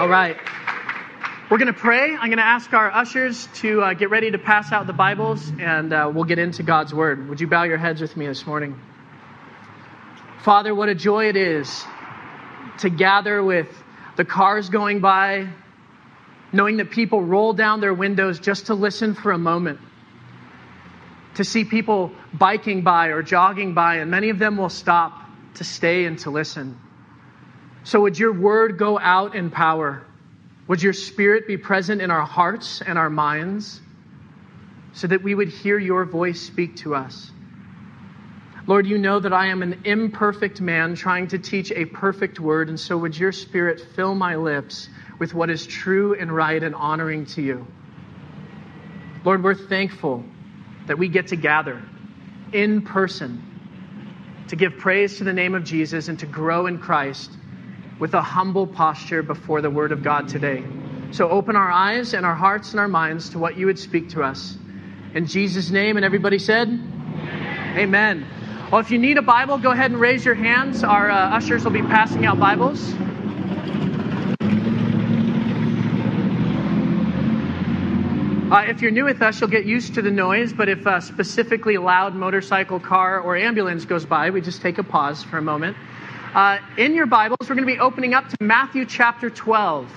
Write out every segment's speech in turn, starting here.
All right. We're going to pray. I'm going to ask our ushers to uh, get ready to pass out the Bibles, and uh, we'll get into God's Word. Would you bow your heads with me this morning? Father, what a joy it is to gather with the cars going by, knowing that people roll down their windows just to listen for a moment to see people biking by or jogging by, and many of them will stop to stay and to listen. So, would your word go out in power? Would your spirit be present in our hearts and our minds so that we would hear your voice speak to us? Lord, you know that I am an imperfect man trying to teach a perfect word, and so would your spirit fill my lips with what is true and right and honoring to you. Lord, we're thankful that we get to gather in person to give praise to the name of Jesus and to grow in Christ with a humble posture before the Word of God today. So open our eyes and our hearts and our minds to what you would speak to us. In Jesus' name, and everybody said, Amen. Amen. Well, if you need a Bible, go ahead and raise your hands. Our uh, ushers will be passing out Bibles. Uh, if you're new with us, you'll get used to the noise, but if a specifically loud motorcycle, car, or ambulance goes by, we just take a pause for a moment. Uh, in your Bibles, we're going to be opening up to Matthew chapter 12.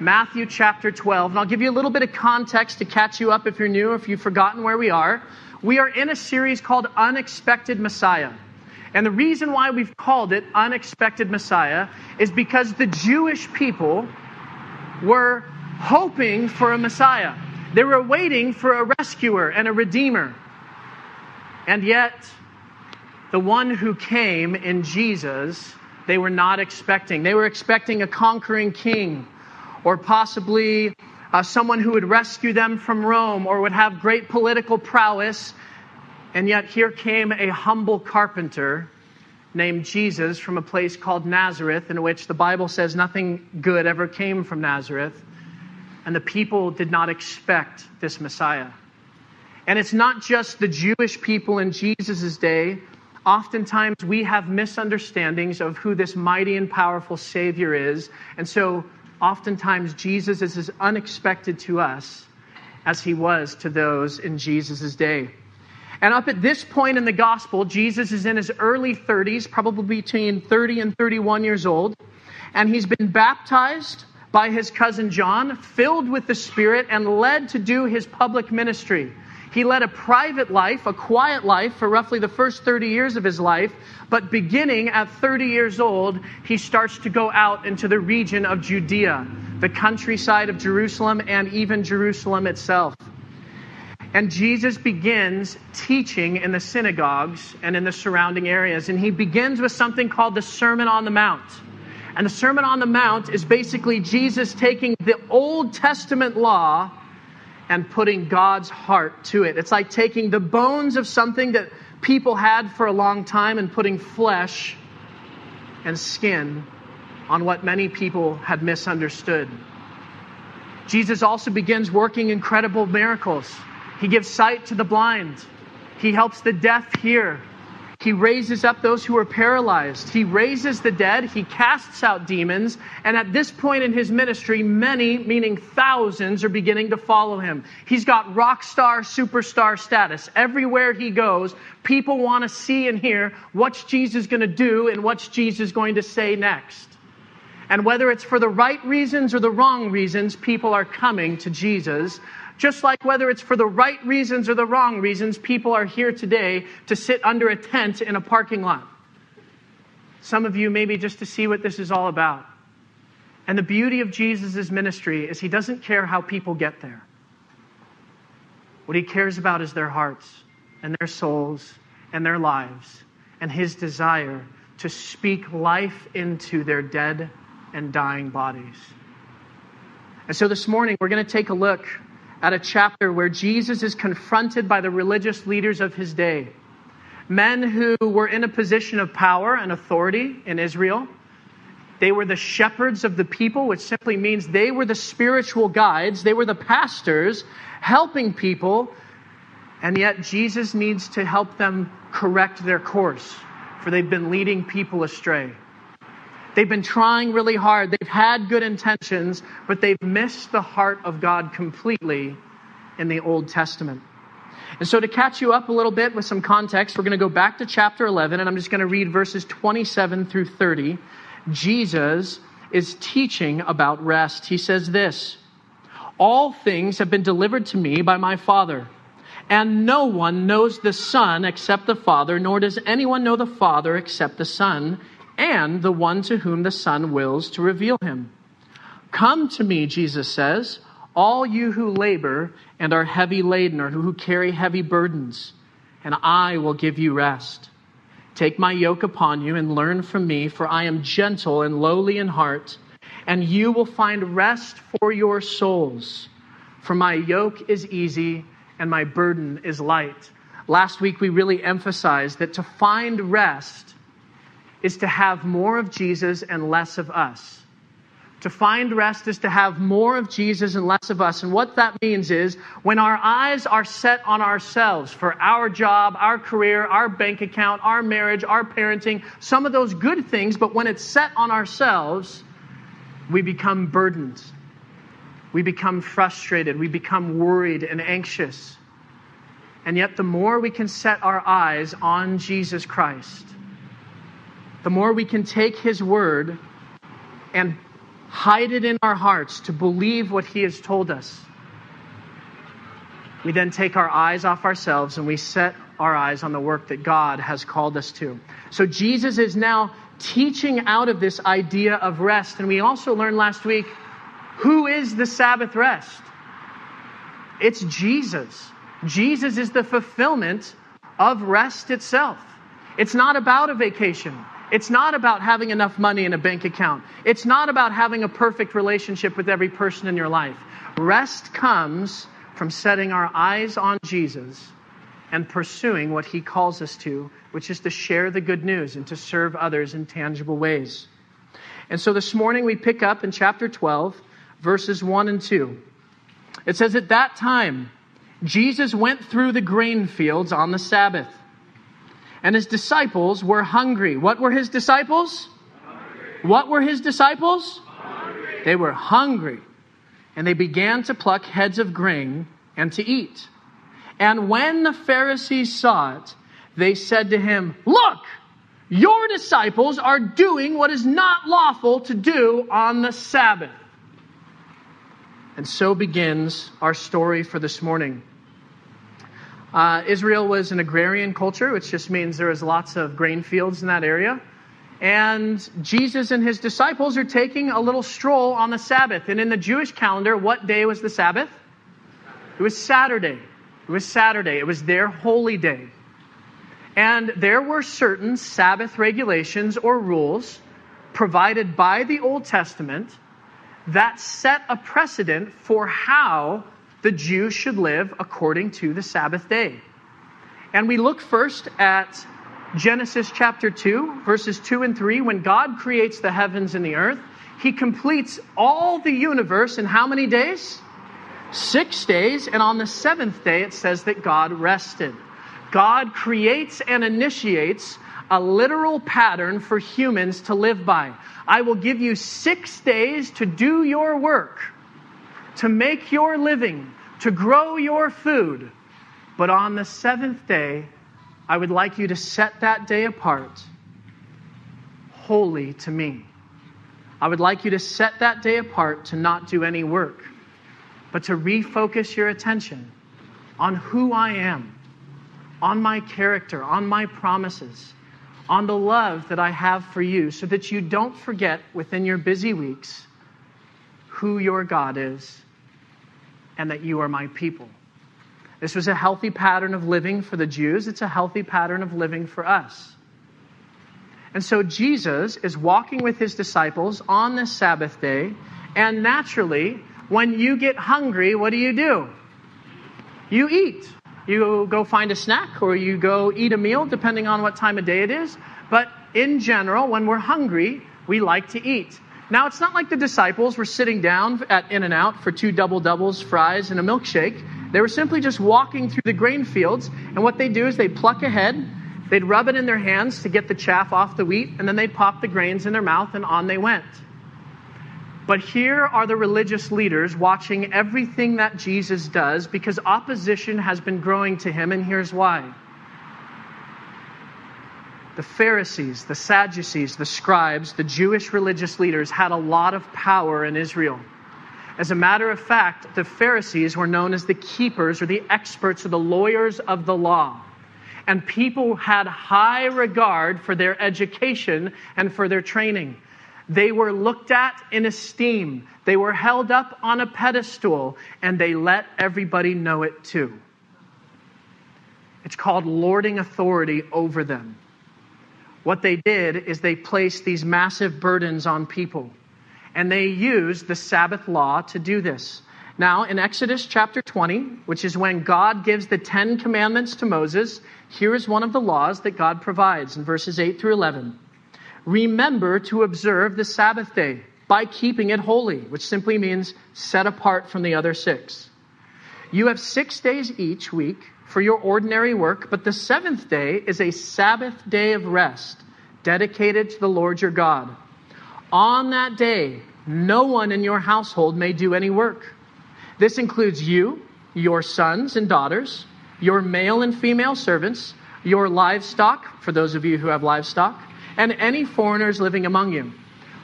Matthew chapter 12. And I'll give you a little bit of context to catch you up if you're new, or if you've forgotten where we are. We are in a series called Unexpected Messiah. And the reason why we've called it Unexpected Messiah is because the Jewish people were hoping for a Messiah. They were waiting for a rescuer and a redeemer. And yet, the one who came in Jesus, they were not expecting. They were expecting a conquering king or possibly uh, someone who would rescue them from Rome or would have great political prowess. And yet, here came a humble carpenter named Jesus from a place called Nazareth, in which the Bible says nothing good ever came from Nazareth and the people did not expect this Messiah. And it's not just the Jewish people in Jesus' day. Oftentimes we have misunderstandings of who this mighty and powerful Savior is. And so oftentimes Jesus is as unexpected to us as he was to those in Jesus' day. And up at this point in the gospel, Jesus is in his early 30s, probably between 30 and 31 years old. And he's been baptized by his cousin John, filled with the Spirit, and led to do his public ministry. He led a private life, a quiet life, for roughly the first 30 years of his life. But beginning at 30 years old, he starts to go out into the region of Judea, the countryside of Jerusalem, and even Jerusalem itself. And Jesus begins teaching in the synagogues and in the surrounding areas. And he begins with something called the Sermon on the Mount. And the Sermon on the Mount is basically Jesus taking the Old Testament law and putting God's heart to it. It's like taking the bones of something that people had for a long time and putting flesh and skin on what many people had misunderstood. Jesus also begins working incredible miracles. He gives sight to the blind. He helps the deaf hear. He raises up those who are paralyzed. He raises the dead. He casts out demons. And at this point in his ministry, many, meaning thousands, are beginning to follow him. He's got rock star, superstar status. Everywhere he goes, people want to see and hear what's Jesus going to do and what's Jesus going to say next. And whether it's for the right reasons or the wrong reasons, people are coming to Jesus just like whether it's for the right reasons or the wrong reasons, people are here today to sit under a tent in a parking lot. Some of you, maybe just to see what this is all about. And the beauty of Jesus' ministry is he doesn't care how people get there. What he cares about is their hearts and their souls and their lives and his desire to speak life into their dead and dying bodies. And so this morning, we're going to take a look at a chapter where Jesus is confronted by the religious leaders of his day. Men who were in a position of power and authority in Israel. They were the shepherds of the people, which simply means they were the spiritual guides. They were the pastors helping people. And yet, Jesus needs to help them correct their course, for they've been leading people astray. They've been trying really hard. They've had good intentions, but they've missed the heart of God completely in the Old Testament. And so, to catch you up a little bit with some context, we're going to go back to chapter 11, and I'm just going to read verses 27 through 30. Jesus is teaching about rest. He says this All things have been delivered to me by my Father. And no one knows the Son except the Father, nor does anyone know the Father except the Son, and the one to whom the Son wills to reveal him. Come to me, Jesus says, all you who labor and are heavy laden or who carry heavy burdens, and I will give you rest. Take my yoke upon you and learn from me, for I am gentle and lowly in heart, and you will find rest for your souls. For my yoke is easy and my burden is light. Last week we really emphasized that to find rest is to have more of Jesus and less of us. To find rest is to have more of Jesus and less of us. And what that means is when our eyes are set on ourselves for our job, our career, our bank account, our marriage, our parenting, some of those good things, but when it's set on ourselves, we become burdened. We become frustrated. We become worried and anxious. And yet, the more we can set our eyes on Jesus Christ, the more we can take His word and hide it in our hearts to believe what He has told us. We then take our eyes off ourselves and we set our eyes on the work that God has called us to. So Jesus is now teaching out of this idea of rest. And we also learned last week who is the Sabbath rest? It's Jesus. Jesus is the fulfillment of rest itself. It's not about a vacation. It's not about having enough money in a bank account. It's not about having a perfect relationship with every person in your life. Rest comes from setting our eyes on Jesus and pursuing what he calls us to, which is to share the good news and to serve others in tangible ways. And so this morning we pick up in chapter 12, verses 1 and 2. It says, At that time, Jesus went through the grain fields on the Sabbath and his disciples were hungry. What were his disciples? Hungry. What were his disciples? Hungry. They were hungry. And they began to pluck heads of grain and to eat. And when the Pharisees saw it, they said to him, Look, your disciples are doing what is not lawful to do on the Sabbath. And so begins our story for this morning. Uh, Israel was an agrarian culture, which just means there was lots of grain fields in that area. And Jesus and his disciples are taking a little stroll on the Sabbath. And in the Jewish calendar, what day was the Sabbath? It was Saturday. It was Saturday. It was their holy day. And there were certain Sabbath regulations or rules provided by the Old Testament that set a precedent for how the Jews should live according to the Sabbath day. And we look first at Genesis chapter 2, verses 2 and 3. When God creates the heavens and the earth, he completes all the universe in how many days? Six days. And on the seventh day, it says that God rested. God creates and initiates a literal pattern for humans to live by. I will give you six days to do your work to make your living, to grow your food. But on the seventh day, I would like you to set that day apart, holy to me. I would like you to set that day apart to not do any work, but to refocus your attention on who I am, on my character, on my promises, on the love that I have for you, so that you don't forget within your busy weeks who your God is and that you are my people. This was a healthy pattern of living for the Jews. It's a healthy pattern of living for us. And so Jesus is walking with his disciples on this Sabbath day, and naturally, when you get hungry, what do you do? You eat. You go find a snack or you go eat a meal, depending on what time of day it is. But in general, when we're hungry, we like to eat. Now, it's not like the disciples were sitting down at In N Out for two double doubles, fries, and a milkshake. They were simply just walking through the grain fields, and what they do is they pluck a head, they'd rub it in their hands to get the chaff off the wheat, and then they'd pop the grains in their mouth, and on they went. But here are the religious leaders watching everything that Jesus does because opposition has been growing to him, and here's why. The Pharisees, the Sadducees, the scribes, the Jewish religious leaders had a lot of power in Israel. As a matter of fact, the Pharisees were known as the keepers or the experts or the lawyers of the law. And people had high regard for their education and for their training. They were looked at in esteem. They were held up on a pedestal, and they let everybody know it too. It's called lording authority over them. What they did is they placed these massive burdens on people, and they used the Sabbath law to do this. Now, in Exodus chapter 20, which is when God gives the Ten Commandments to Moses, here is one of the laws that God provides in verses 8 through 11 remember to observe the Sabbath day by keeping it holy, which simply means set apart from the other six. You have six days each week for your ordinary work, but the seventh day is a Sabbath day of rest dedicated to the Lord your God. On that day, no one in your household may do any work. This includes you, your sons and daughters, your male and female servants, your livestock, for those of you who have livestock, and any foreigners living among you.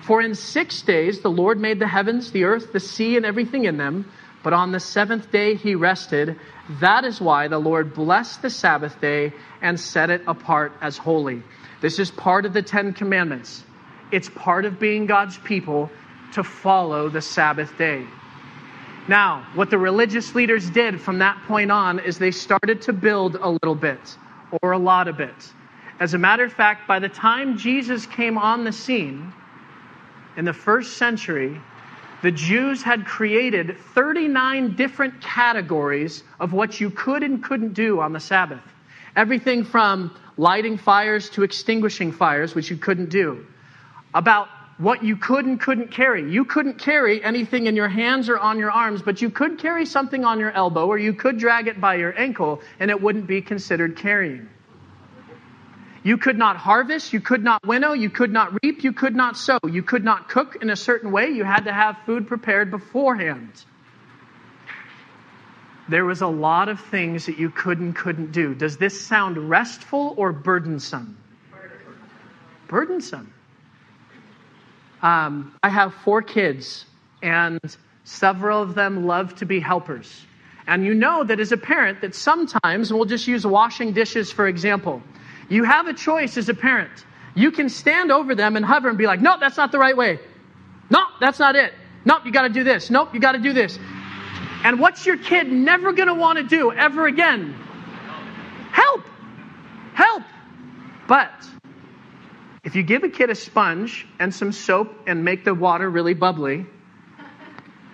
For in six days the Lord made the heavens, the earth, the sea, and everything in them, but on the seventh day he rested. That is why the Lord blessed the Sabbath day and set it apart as holy. This is part of the Ten Commandments. It's part of being God's people to follow the Sabbath day. Now, what the religious leaders did from that point on is they started to build a little bit or a lot of it. As a matter of fact, by the time Jesus came on the scene in the first century, the Jews had created 39 different categories of what you could and couldn't do on the Sabbath. Everything from lighting fires to extinguishing fires, which you couldn't do. About what you could and couldn't carry. You couldn't carry anything in your hands or on your arms, but you could carry something on your elbow or you could drag it by your ankle and it wouldn't be considered carrying. You could not harvest, you could not winnow, you could not reap, you could not sow, you could not cook in a certain way, you had to have food prepared beforehand. There was a lot of things that you could and couldn't do. Does this sound restful or burdensome? Burdensome. Um, I have four kids, and several of them love to be helpers. And you know that as a parent, that sometimes, and we'll just use washing dishes for example, you have a choice as a parent. You can stand over them and hover and be like, nope, that's not the right way. Nope, that's not it. Nope, you got to do this. Nope, you got to do this. And what's your kid never going to want to do ever again? Help! Help! But if you give a kid a sponge and some soap and make the water really bubbly,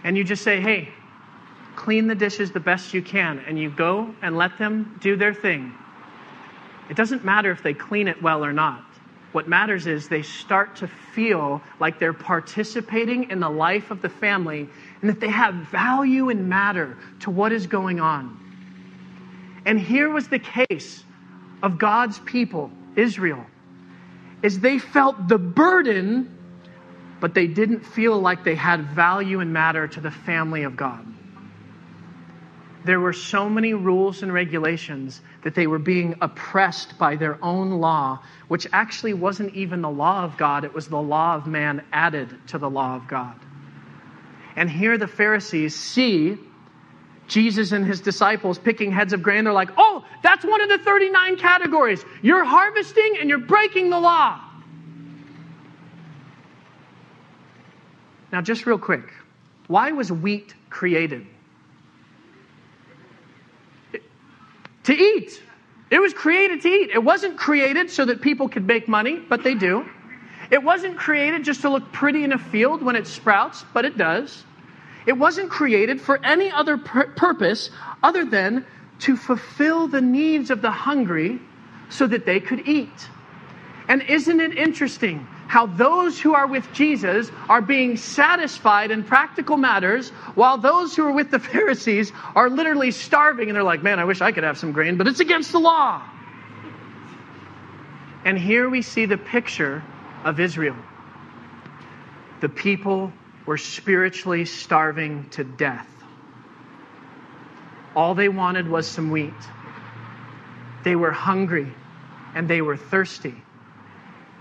and you just say, hey, clean the dishes the best you can, and you go and let them do their thing, it doesn't matter if they clean it well or not. What matters is they start to feel like they're participating in the life of the family and that they have value and matter to what is going on. And here was the case of God's people, Israel, is they felt the burden, but they didn't feel like they had value and matter to the family of God there were so many rules and regulations that they were being oppressed by their own law, which actually wasn't even the law of God, it was the law of man added to the law of God. And here the Pharisees see Jesus and his disciples picking heads of grain. They're like, oh, that's one of the 39 categories. You're harvesting and you're breaking the law. Now, just real quick, why was wheat created? To eat. It was created to eat. It wasn't created so that people could make money, but they do. It wasn't created just to look pretty in a field when it sprouts, but it does. It wasn't created for any other pur- purpose other than to fulfill the needs of the hungry so that they could eat. And isn't it interesting how those who are with Jesus are being satisfied in practical matters, while those who are with the Pharisees are literally starving and they're like, man, I wish I could have some grain, but it's against the law. And here we see the picture of Israel. The people were spiritually starving to death. All they wanted was some wheat. They were hungry and they were thirsty.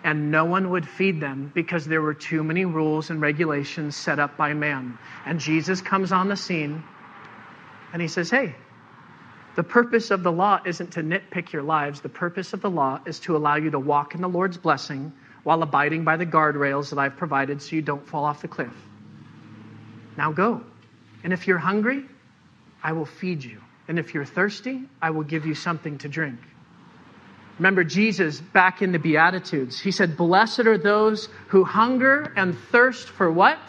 And no one would feed them because there were too many rules and regulations set up by man. And Jesus comes on the scene and he says, Hey, the purpose of the law isn't to nitpick your lives. The purpose of the law is to allow you to walk in the Lord's blessing while abiding by the guardrails that I've provided so you don't fall off the cliff. Now go. And if you're hungry, I will feed you. And if you're thirsty, I will give you something to drink. Remember Jesus back in the Beatitudes. He said, Blessed are those who hunger and thirst for what?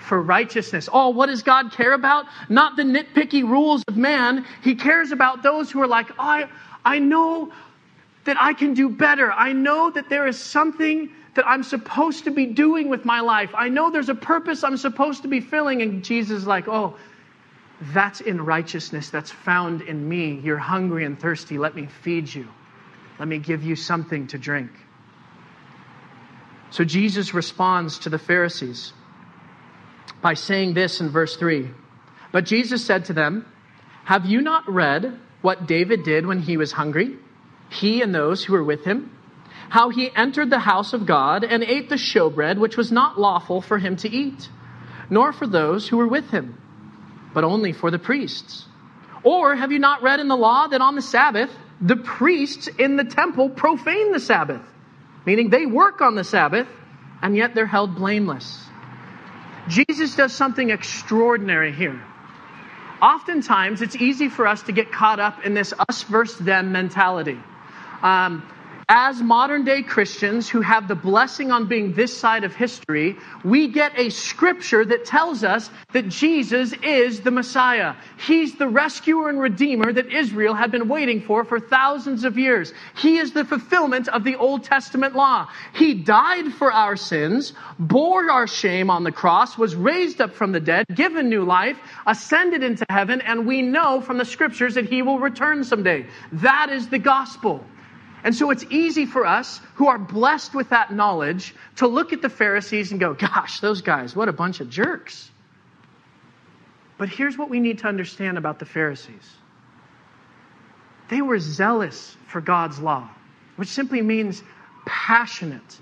For righteousness. Oh, what does God care about? Not the nitpicky rules of man. He cares about those who are like, I, I know that I can do better. I know that there is something that I'm supposed to be doing with my life. I know there's a purpose I'm supposed to be filling. And Jesus is like, oh, that's in righteousness that's found in me. You're hungry and thirsty. Let me feed you. Let me give you something to drink. So Jesus responds to the Pharisees by saying this in verse 3. But Jesus said to them, Have you not read what David did when he was hungry? He and those who were with him? How he entered the house of God and ate the showbread, which was not lawful for him to eat, nor for those who were with him, but only for the priests. Or have you not read in the law that on the Sabbath, the priests in the temple profane the Sabbath, meaning they work on the Sabbath, and yet they're held blameless. Jesus does something extraordinary here. Oftentimes, it's easy for us to get caught up in this us versus them mentality. Um, as modern day Christians who have the blessing on being this side of history, we get a scripture that tells us that Jesus is the Messiah. He's the rescuer and redeemer that Israel had been waiting for for thousands of years. He is the fulfillment of the Old Testament law. He died for our sins, bore our shame on the cross, was raised up from the dead, given new life, ascended into heaven, and we know from the scriptures that he will return someday. That is the gospel. And so it's easy for us who are blessed with that knowledge to look at the Pharisees and go, gosh, those guys, what a bunch of jerks. But here's what we need to understand about the Pharisees they were zealous for God's law, which simply means passionate.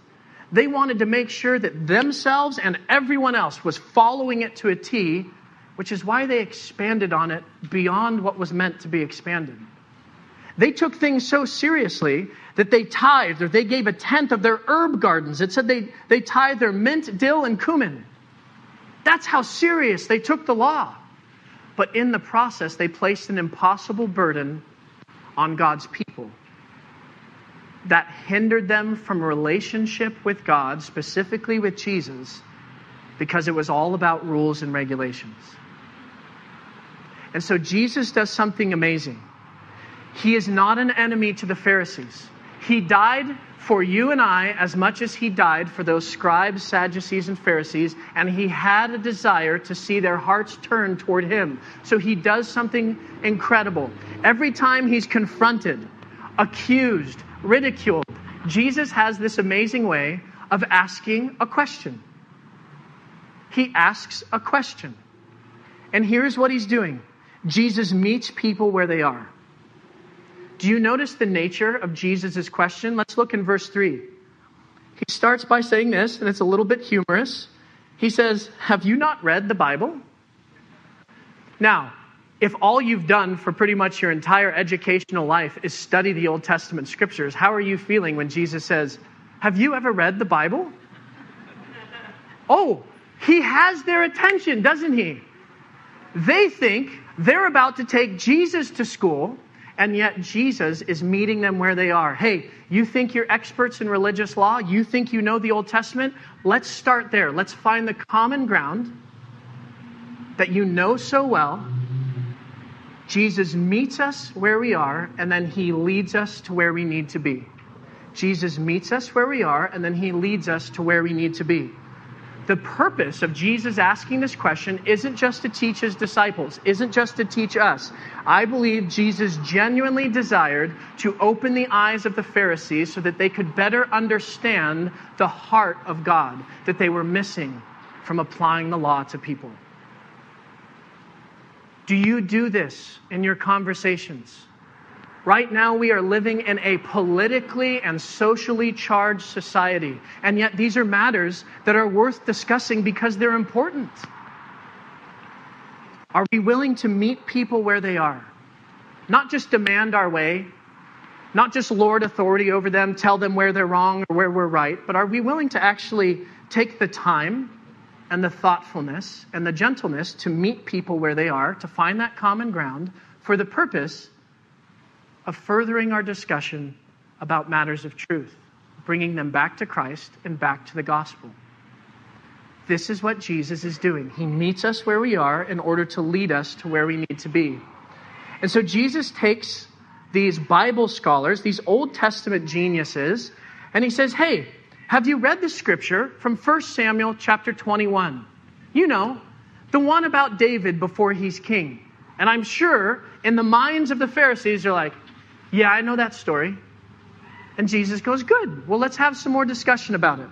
They wanted to make sure that themselves and everyone else was following it to a T, which is why they expanded on it beyond what was meant to be expanded. They took things so seriously that they tithed or they gave a tenth of their herb gardens. It said they, they tithed their mint, dill, and cumin. That's how serious they took the law. But in the process, they placed an impossible burden on God's people that hindered them from relationship with God, specifically with Jesus, because it was all about rules and regulations. And so Jesus does something amazing. He is not an enemy to the Pharisees. He died for you and I as much as he died for those scribes, Sadducees, and Pharisees, and he had a desire to see their hearts turn toward him. So he does something incredible. Every time he's confronted, accused, ridiculed, Jesus has this amazing way of asking a question. He asks a question. And here's what he's doing Jesus meets people where they are. Do you notice the nature of Jesus' question? Let's look in verse 3. He starts by saying this, and it's a little bit humorous. He says, Have you not read the Bible? Now, if all you've done for pretty much your entire educational life is study the Old Testament scriptures, how are you feeling when Jesus says, Have you ever read the Bible? oh, he has their attention, doesn't he? They think they're about to take Jesus to school and yet Jesus is meeting them where they are. Hey, you think you're experts in religious law? You think you know the Old Testament? Let's start there. Let's find the common ground that you know so well, Jesus meets us where we are, and then he leads us to where we need to be. Jesus meets us where we are, and then he leads us to where we need to be. The purpose of Jesus asking this question isn't just to teach his disciples, isn't just to teach us. I believe Jesus genuinely desired to open the eyes of the Pharisees so that they could better understand the heart of God that they were missing from applying the law to people. Do you do this in your conversations? Right now, we are living in a politically and socially charged society, and yet these are matters that are worth discussing because they're important. Are we willing to meet people where they are? Not just demand our way, not just lord authority over them, tell them where they're wrong or where we're right, but are we willing to actually take the time and the thoughtfulness and the gentleness to meet people where they are, to find that common ground for the purpose of furthering our discussion about matters of truth, bringing them back to Christ and back to the gospel. This is what Jesus is doing. He meets us where we are in order to lead us to where we need to be. And so Jesus takes these Bible scholars, these Old Testament geniuses, and he says, Hey, have you read the scripture from 1 Samuel chapter 21? You know, the one about David before he's king. And I'm sure in the minds of the Pharisees, they're like, yeah, I know that story. And Jesus goes, Good. Well, let's have some more discussion about it.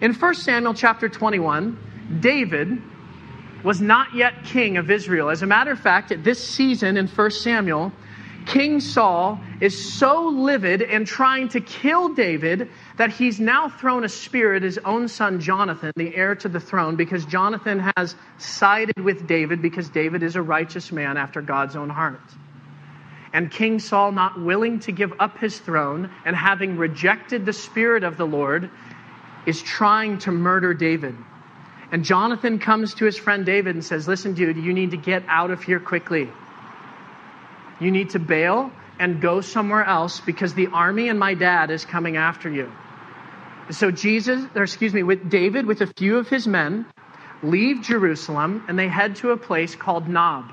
In 1 Samuel chapter 21, David was not yet king of Israel. As a matter of fact, at this season in 1 Samuel, King Saul is so livid and trying to kill David that he's now thrown a spear at his own son Jonathan, the heir to the throne, because Jonathan has sided with David because David is a righteous man after God's own heart. And King Saul, not willing to give up his throne and having rejected the Spirit of the Lord, is trying to murder David. And Jonathan comes to his friend David and says, Listen, dude, you need to get out of here quickly. You need to bail and go somewhere else because the army and my dad is coming after you. So Jesus, or excuse me, with David, with a few of his men, leave Jerusalem and they head to a place called Nob.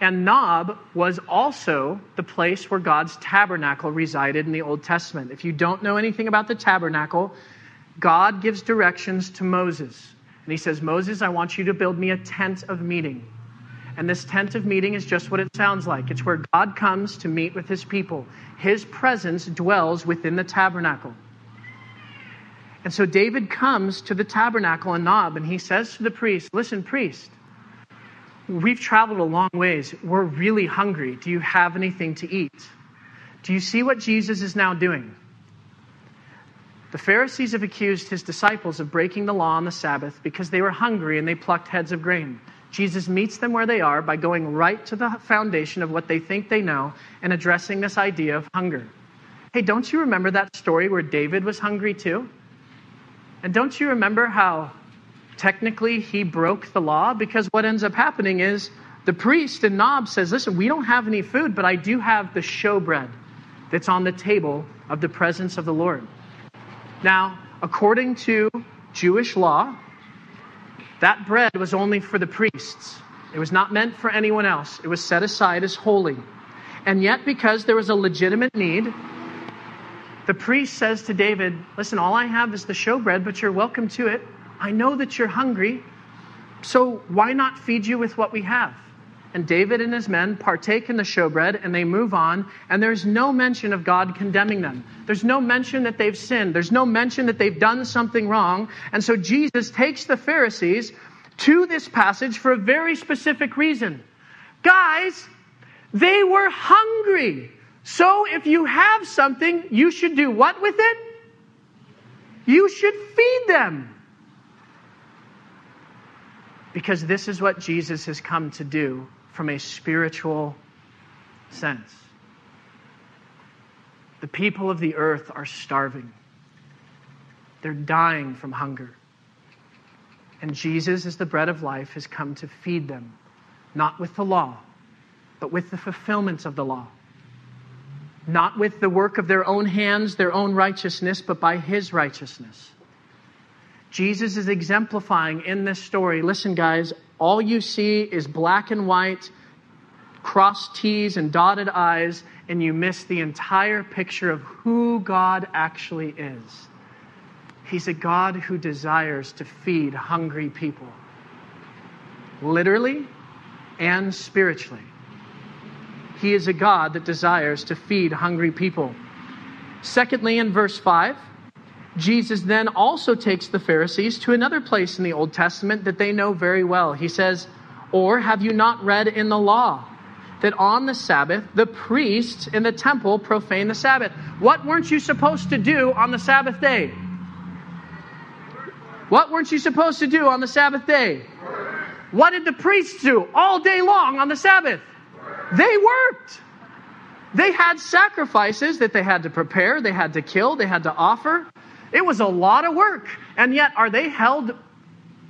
And Nob was also the place where God's tabernacle resided in the Old Testament. If you don't know anything about the tabernacle, God gives directions to Moses. And he says, Moses, I want you to build me a tent of meeting. And this tent of meeting is just what it sounds like it's where God comes to meet with his people. His presence dwells within the tabernacle. And so David comes to the tabernacle in Nob and he says to the priest, Listen, priest, We've traveled a long ways. We're really hungry. Do you have anything to eat? Do you see what Jesus is now doing? The Pharisees have accused his disciples of breaking the law on the Sabbath because they were hungry and they plucked heads of grain. Jesus meets them where they are by going right to the foundation of what they think they know and addressing this idea of hunger. Hey, don't you remember that story where David was hungry too? And don't you remember how technically he broke the law because what ends up happening is the priest in Nob says, Listen, we don't have any food, but I do have the showbread that's on the table of the presence of the Lord. Now, according to Jewish law, that bread was only for the priests. It was not meant for anyone else. It was set aside as holy. And yet, because there was a legitimate need, the priest says to David, Listen, all I have is the showbread, but you're welcome to it. I know that you're hungry, so why not feed you with what we have? And David and his men partake in the showbread and they move on, and there's no mention of God condemning them. There's no mention that they've sinned. There's no mention that they've done something wrong. And so Jesus takes the Pharisees to this passage for a very specific reason. Guys, they were hungry. So if you have something, you should do what with it? You should feed them because this is what Jesus has come to do from a spiritual sense. The people of the earth are starving, they're dying from hunger. And Jesus, as the bread of life, has come to feed them, not with the law, but with the fulfillment of the law. Not with the work of their own hands, their own righteousness, but by his righteousness. Jesus is exemplifying in this story listen, guys, all you see is black and white, crossed T's and dotted I's, and you miss the entire picture of who God actually is. He's a God who desires to feed hungry people, literally and spiritually. He is a God that desires to feed hungry people. Secondly, in verse 5, Jesus then also takes the Pharisees to another place in the Old Testament that they know very well. He says, Or have you not read in the law that on the Sabbath the priests in the temple profane the Sabbath? What weren't you supposed to do on the Sabbath day? What weren't you supposed to do on the Sabbath day? What did the priests do all day long on the Sabbath? They worked. They had sacrifices that they had to prepare, they had to kill, they had to offer. It was a lot of work. And yet, are they held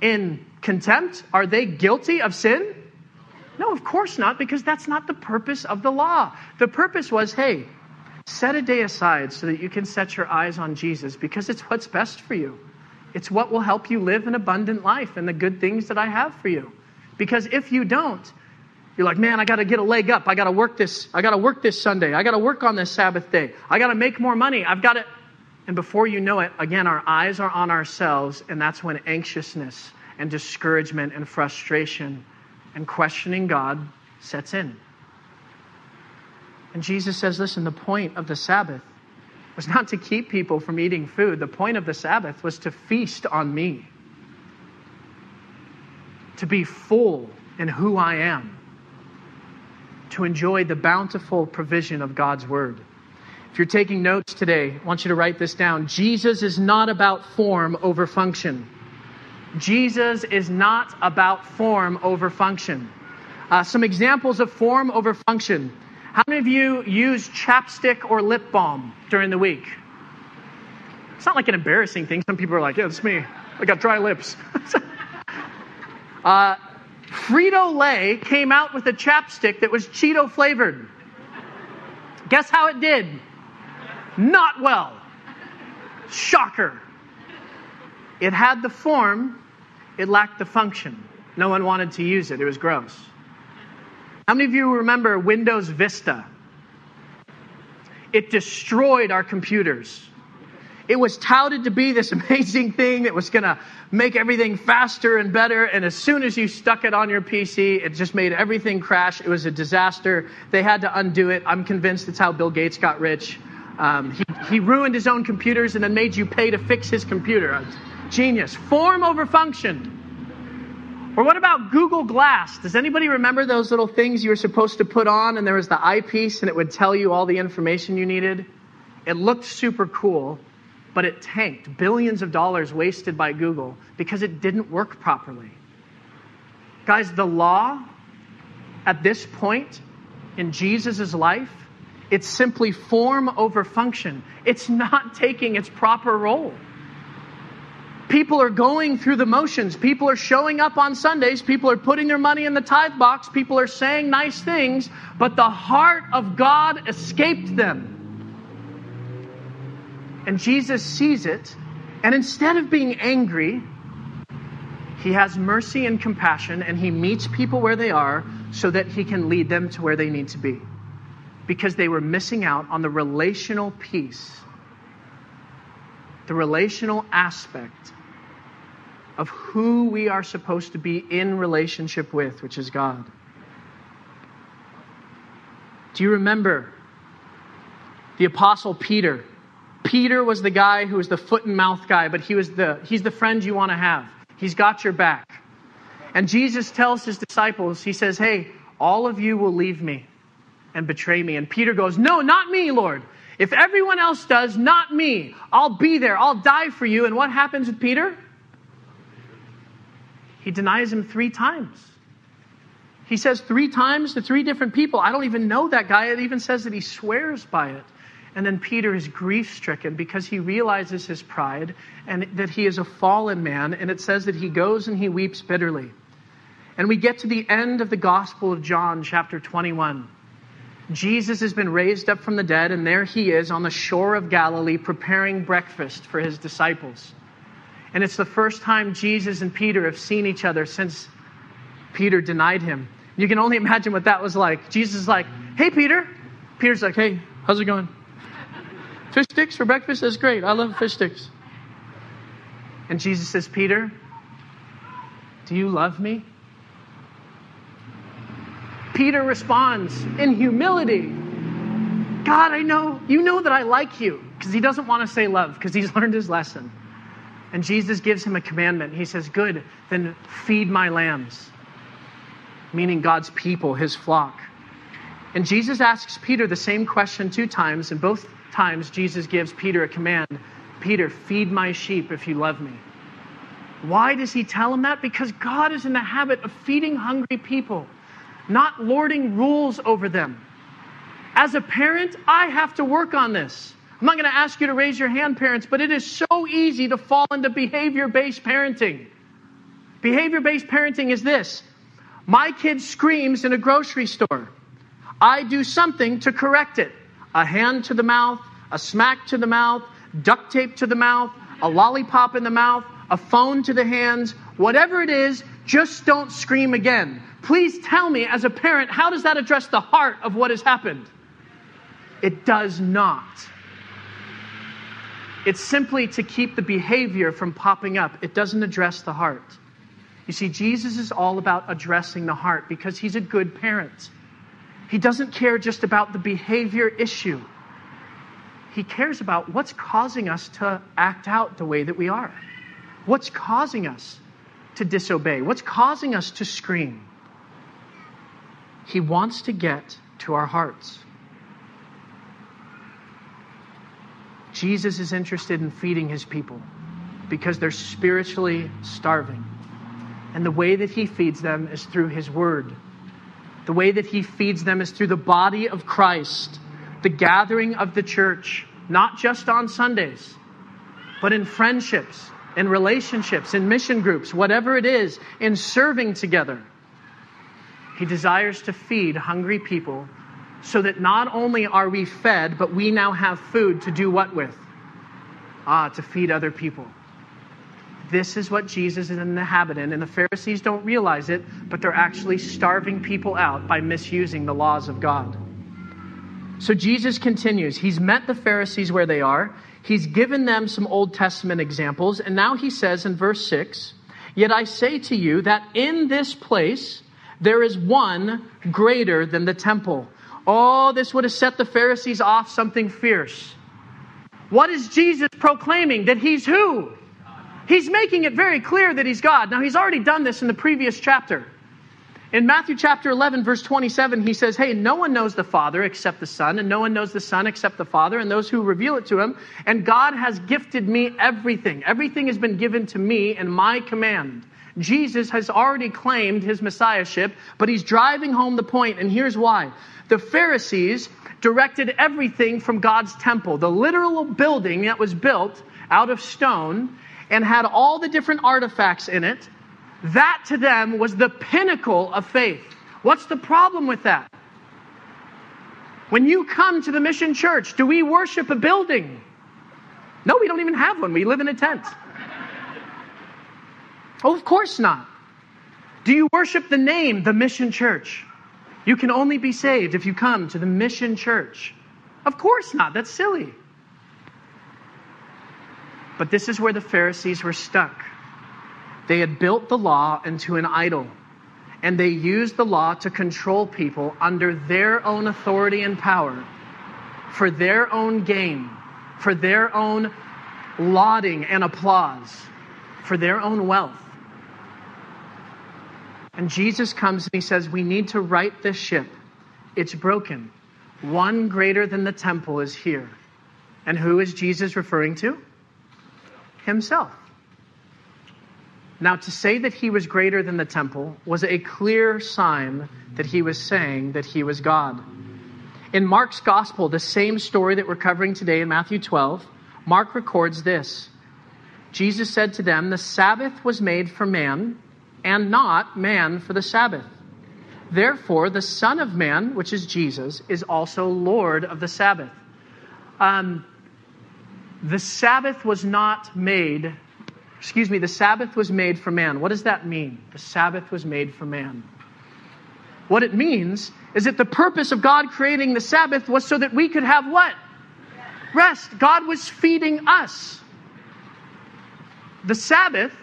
in contempt? Are they guilty of sin? No, of course not, because that's not the purpose of the law. The purpose was hey, set a day aside so that you can set your eyes on Jesus because it's what's best for you. It's what will help you live an abundant life and the good things that I have for you. Because if you don't, you're like, man, I got to get a leg up. I got to work this. I got to work this Sunday. I got to work on this Sabbath day. I got to make more money. I've got to. And before you know it, again, our eyes are on ourselves, and that's when anxiousness and discouragement and frustration and questioning God sets in. And Jesus says, listen, the point of the Sabbath was not to keep people from eating food. The point of the Sabbath was to feast on me, to be full in who I am to enjoy the bountiful provision of God's Word. If you're taking notes today, I want you to write this down. Jesus is not about form over function. Jesus is not about form over function. Uh, some examples of form over function. How many of you use chapstick or lip balm during the week? It's not like an embarrassing thing. Some people are like, yeah, it's me. I got dry lips. uh, Frito Lay came out with a chapstick that was Cheeto flavored. Guess how it did? Not well. Shocker. It had the form, it lacked the function. No one wanted to use it, it was gross. How many of you remember Windows Vista? It destroyed our computers. It was touted to be this amazing thing that was going to make everything faster and better. And as soon as you stuck it on your PC, it just made everything crash. It was a disaster. They had to undo it. I'm convinced that's how Bill Gates got rich. Um, he, he ruined his own computers and then made you pay to fix his computer. Genius. Form over function. Or what about Google Glass? Does anybody remember those little things you were supposed to put on and there was the eyepiece and it would tell you all the information you needed? It looked super cool, but it tanked. Billions of dollars wasted by Google because it didn't work properly. Guys, the law at this point in Jesus' life, it's simply form over function. It's not taking its proper role. People are going through the motions. People are showing up on Sundays. People are putting their money in the tithe box. People are saying nice things, but the heart of God escaped them. And Jesus sees it, and instead of being angry, he has mercy and compassion, and he meets people where they are so that he can lead them to where they need to be. Because they were missing out on the relational piece, the relational aspect of who we are supposed to be in relationship with, which is God. Do you remember the Apostle Peter? Peter was the guy who was the foot and mouth guy, but he was the, he's the friend you want to have. He's got your back. And Jesus tells his disciples, he says, Hey, all of you will leave me and betray me. And Peter goes, No, not me, Lord. If everyone else does, not me. I'll be there. I'll die for you. And what happens with Peter? He denies him three times. He says three times to three different people. I don't even know that guy. It even says that he swears by it. And then Peter is grief stricken because he realizes his pride and that he is a fallen man. And it says that he goes and he weeps bitterly. And we get to the end of the Gospel of John, chapter 21. Jesus has been raised up from the dead, and there he is on the shore of Galilee preparing breakfast for his disciples. And it's the first time Jesus and Peter have seen each other since Peter denied him. You can only imagine what that was like. Jesus is like, hey, Peter. Peter's like, hey, how's it going? Fish sticks for breakfast? That's great. I love fish sticks. And Jesus says, Peter, do you love me? Peter responds in humility God, I know, you know that I like you. Because he doesn't want to say love, because he's learned his lesson. And Jesus gives him a commandment. He says, Good, then feed my lambs, meaning God's people, his flock. And Jesus asks Peter the same question two times, and both times Jesus gives Peter a command Peter, feed my sheep if you love me. Why does he tell him that? Because God is in the habit of feeding hungry people, not lording rules over them. As a parent, I have to work on this. I'm not going to ask you to raise your hand, parents, but it is so easy to fall into behavior based parenting. Behavior based parenting is this my kid screams in a grocery store. I do something to correct it a hand to the mouth, a smack to the mouth, duct tape to the mouth, a lollipop in the mouth, a phone to the hands, whatever it is, just don't scream again. Please tell me, as a parent, how does that address the heart of what has happened? It does not. It's simply to keep the behavior from popping up. It doesn't address the heart. You see, Jesus is all about addressing the heart because he's a good parent. He doesn't care just about the behavior issue, he cares about what's causing us to act out the way that we are. What's causing us to disobey? What's causing us to scream? He wants to get to our hearts. Jesus is interested in feeding his people because they're spiritually starving. And the way that he feeds them is through his word. The way that he feeds them is through the body of Christ, the gathering of the church, not just on Sundays, but in friendships, in relationships, in mission groups, whatever it is, in serving together. He desires to feed hungry people so that not only are we fed, but we now have food to do what with? Ah, to feed other people. This is what Jesus is in the habit in, and the Pharisees don't realize it, but they're actually starving people out by misusing the laws of God. So Jesus continues. He's met the Pharisees where they are. He's given them some Old Testament examples, and now he says in verse 6 Yet I say to you that in this place there is one greater than the temple. Oh, this would have set the Pharisees off something fierce. What is Jesus proclaiming? That he's who? He's making it very clear that he's God. Now, he's already done this in the previous chapter. In Matthew chapter 11, verse 27, he says, Hey, no one knows the Father except the Son, and no one knows the Son except the Father, and those who reveal it to him. And God has gifted me everything. Everything has been given to me in my command. Jesus has already claimed his messiahship, but he's driving home the point, and here's why. The Pharisees directed everything from God's temple, the literal building that was built out of stone and had all the different artifacts in it. That to them was the pinnacle of faith. What's the problem with that? When you come to the mission church, do we worship a building? No, we don't even have one. We live in a tent. Oh, of course not. Do you worship the name, the mission church? You can only be saved if you come to the mission church. Of course not. That's silly. But this is where the Pharisees were stuck. They had built the law into an idol, and they used the law to control people under their own authority and power for their own gain, for their own lauding and applause, for their own wealth. And Jesus comes and he says, We need to right this ship. It's broken. One greater than the temple is here. And who is Jesus referring to? Himself. Now, to say that he was greater than the temple was a clear sign that he was saying that he was God. In Mark's gospel, the same story that we're covering today in Matthew 12, Mark records this Jesus said to them, The Sabbath was made for man and not man for the Sabbath. Therefore, the Son of Man, which is Jesus, is also Lord of the Sabbath. Um, the Sabbath was not made excuse me, the Sabbath was made for man. What does that mean? The Sabbath was made for man. What it means is that the purpose of God creating the Sabbath was so that we could have what? Rest. God was feeding us. The Sabbath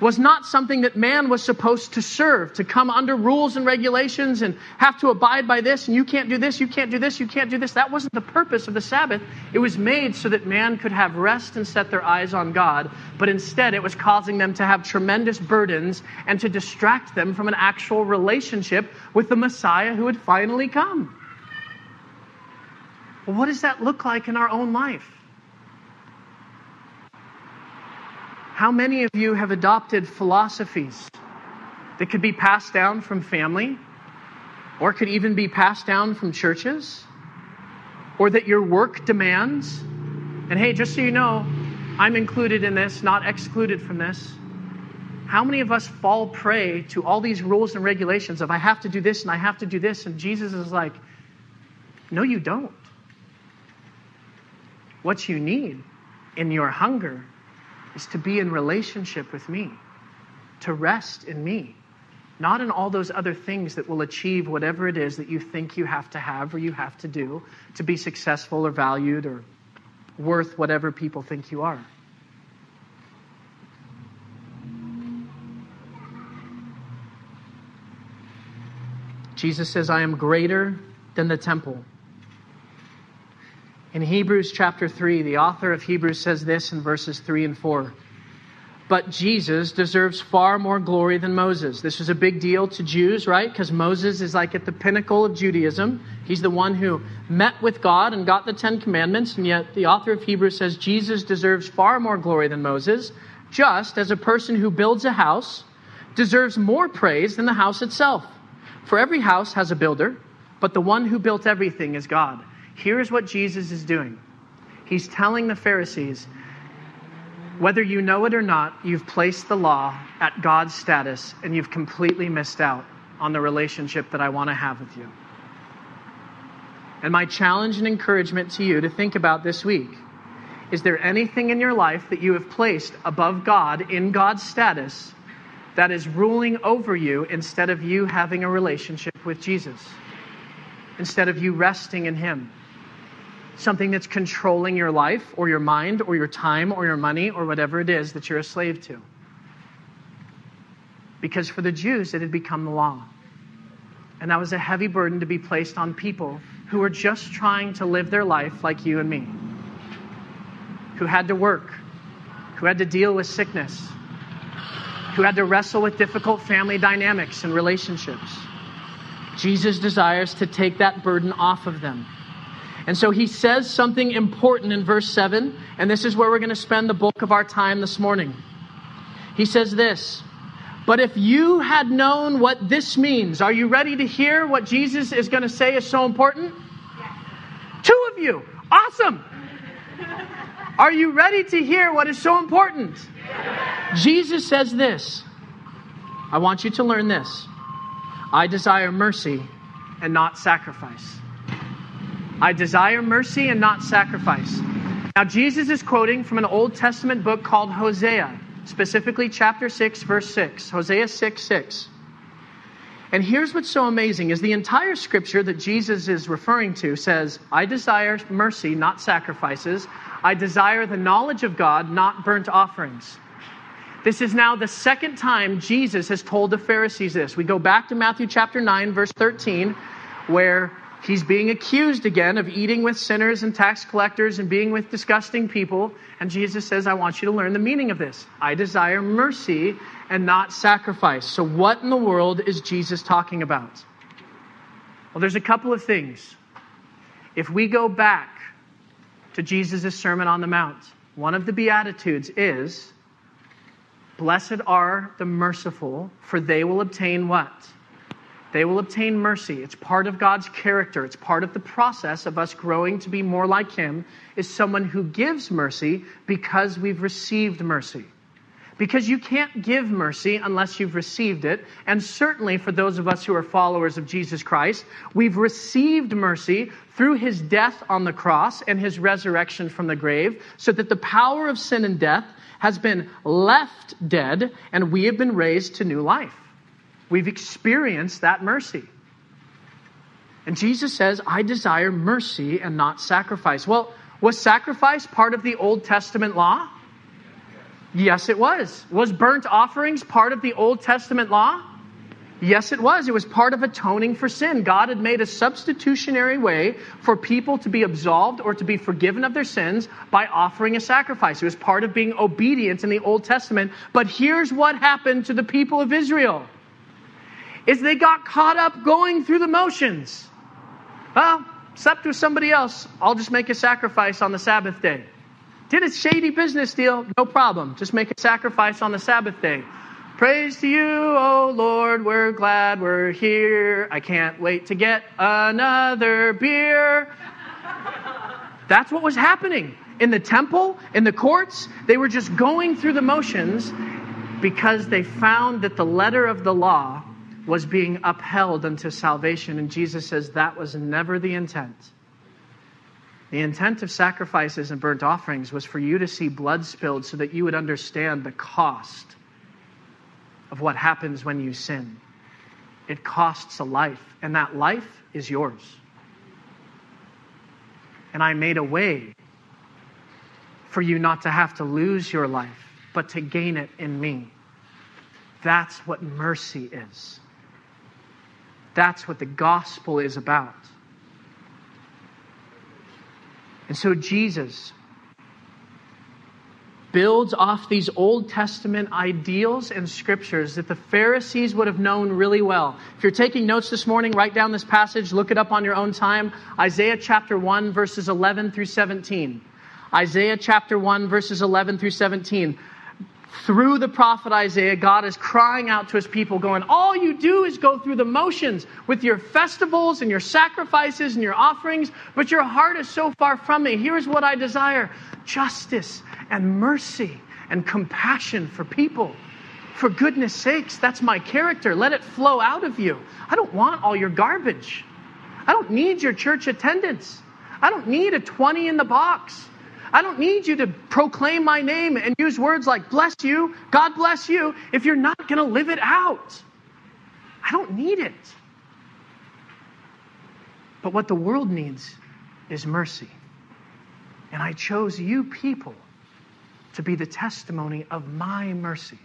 was not something that man was supposed to serve, to come under rules and regulations and have to abide by this, and you can't do this, you can't do this, you can't do this. That wasn't the purpose of the Sabbath. It was made so that man could have rest and set their eyes on God, but instead it was causing them to have tremendous burdens and to distract them from an actual relationship with the Messiah who had finally come. Well, what does that look like in our own life? How many of you have adopted philosophies that could be passed down from family or could even be passed down from churches or that your work demands? And hey, just so you know, I'm included in this, not excluded from this. How many of us fall prey to all these rules and regulations of I have to do this and I have to do this? And Jesus is like, no, you don't. What you need in your hunger is to be in relationship with me, to rest in me, not in all those other things that will achieve whatever it is that you think you have to have or you have to do to be successful or valued or worth whatever people think you are. Jesus says, I am greater than the temple. In Hebrews chapter 3, the author of Hebrews says this in verses 3 and 4. But Jesus deserves far more glory than Moses. This was a big deal to Jews, right? Because Moses is like at the pinnacle of Judaism. He's the one who met with God and got the Ten Commandments, and yet the author of Hebrews says Jesus deserves far more glory than Moses, just as a person who builds a house deserves more praise than the house itself. For every house has a builder, but the one who built everything is God. Here's what Jesus is doing He's telling the Pharisees, whether you know it or not, you've placed the law at God's status and you've completely missed out on the relationship that I want to have with you. And my challenge and encouragement to you to think about this week is there anything in your life that you have placed above God in God's status that is ruling over you instead of you having a relationship with Jesus? Instead of you resting in Him? Something that's controlling your life or your mind or your time or your money or whatever it is that you're a slave to. Because for the Jews, it had become the law. And that was a heavy burden to be placed on people who were just trying to live their life like you and me, who had to work, who had to deal with sickness, who had to wrestle with difficult family dynamics and relationships. Jesus desires to take that burden off of them and so he says something important in verse 7, and this is where we're going to spend the bulk of our time this morning. He says this But if you had known what this means, are you ready to hear what Jesus is going to say is so important? Yes. Two of you. Awesome. Are you ready to hear what is so important? Yes. Jesus says this I want you to learn this. I desire mercy and not sacrifice. I desire mercy and not sacrifice. Now, Jesus is quoting from an Old Testament book called Hosea, specifically chapter 6, verse 6. Hosea 6, 6. And here's what's so amazing is the entire scripture that Jesus is referring to says, I desire mercy, not sacrifices. I desire the knowledge of God, not burnt offerings. This is now the second time Jesus has told the Pharisees this. We go back to Matthew chapter 9, verse 13, where He's being accused again of eating with sinners and tax collectors and being with disgusting people. And Jesus says, I want you to learn the meaning of this. I desire mercy and not sacrifice. So, what in the world is Jesus talking about? Well, there's a couple of things. If we go back to Jesus' Sermon on the Mount, one of the Beatitudes is Blessed are the merciful, for they will obtain what? They will obtain mercy. It's part of God's character. It's part of the process of us growing to be more like Him, is someone who gives mercy because we've received mercy. Because you can't give mercy unless you've received it. And certainly for those of us who are followers of Jesus Christ, we've received mercy through his death on the cross and his resurrection from the grave, so that the power of sin and death has been left dead and we have been raised to new life. We've experienced that mercy. And Jesus says, I desire mercy and not sacrifice. Well, was sacrifice part of the Old Testament law? Yes, it was. Was burnt offerings part of the Old Testament law? Yes, it was. It was part of atoning for sin. God had made a substitutionary way for people to be absolved or to be forgiven of their sins by offering a sacrifice. It was part of being obedient in the Old Testament. But here's what happened to the people of Israel. Is they got caught up going through the motions. Well, slept with somebody else. I'll just make a sacrifice on the Sabbath day. Did a shady business deal? No problem. Just make a sacrifice on the Sabbath day. Praise to you, O Lord. We're glad we're here. I can't wait to get another beer. That's what was happening in the temple, in the courts. They were just going through the motions because they found that the letter of the law was being upheld unto salvation. And Jesus says that was never the intent. The intent of sacrifices and burnt offerings was for you to see blood spilled so that you would understand the cost of what happens when you sin. It costs a life, and that life is yours. And I made a way for you not to have to lose your life, but to gain it in me. That's what mercy is. That's what the gospel is about. And so Jesus builds off these Old Testament ideals and scriptures that the Pharisees would have known really well. If you're taking notes this morning, write down this passage, look it up on your own time. Isaiah chapter 1, verses 11 through 17. Isaiah chapter 1, verses 11 through 17 through the prophet Isaiah, God is crying out to his people, going, All you do is go through the motions with your festivals and your sacrifices and your offerings, but your heart is so far from me. Here's what I desire justice and mercy and compassion for people. For goodness sakes, that's my character. Let it flow out of you. I don't want all your garbage. I don't need your church attendance. I don't need a 20 in the box. I don't need you to proclaim my name and use words like bless you, God bless you, if you're not going to live it out. I don't need it. But what the world needs is mercy. And I chose you people to be the testimony of my mercy.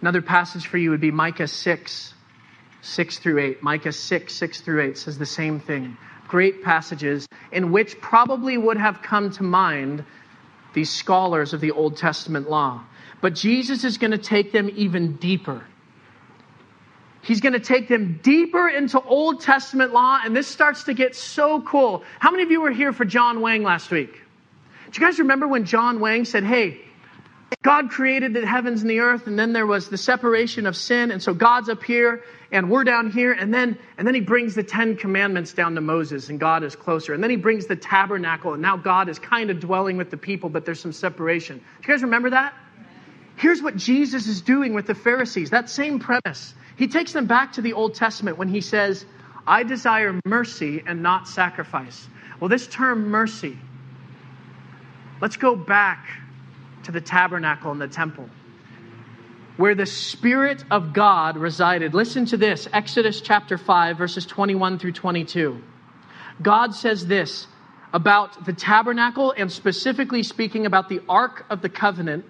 Another passage for you would be Micah 6, 6 through 8. Micah 6, 6 through 8 says the same thing great passages in which probably would have come to mind these scholars of the Old Testament law. But Jesus is going to take them even deeper. He's going to take them deeper into Old Testament law, and this starts to get so cool. How many of you were here for John Wang last week? Do you guys remember when John Wang said, Hey, God created the heavens and the earth, and then there was the separation of sin, and so God's up here, and we're down here, and then and then he brings the Ten Commandments down to Moses, and God is closer. And then he brings the tabernacle, and now God is kind of dwelling with the people, but there's some separation. Do you guys remember that? Here's what Jesus is doing with the Pharisees. That same premise. He takes them back to the Old Testament when he says, I desire mercy and not sacrifice. Well, this term mercy, let's go back to the tabernacle and the temple, where the Spirit of God resided. Listen to this Exodus chapter 5, verses 21 through 22. God says this about the tabernacle and specifically speaking about the Ark of the Covenant,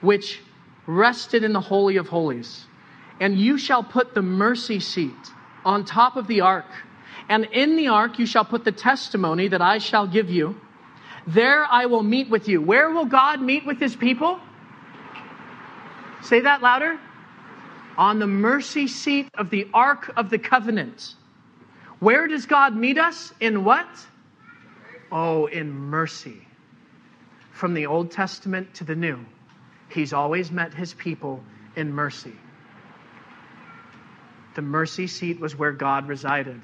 which rested in the Holy of Holies. And you shall put the mercy seat on top of the ark. And in the ark you shall put the testimony that I shall give you there I will meet with you. Where will God meet with his people? Say that louder. On the mercy seat of the Ark of the Covenant. Where does God meet us? In what? Oh, in mercy. From the Old Testament to the New, He's always met His people in mercy. The mercy seat was where God resided.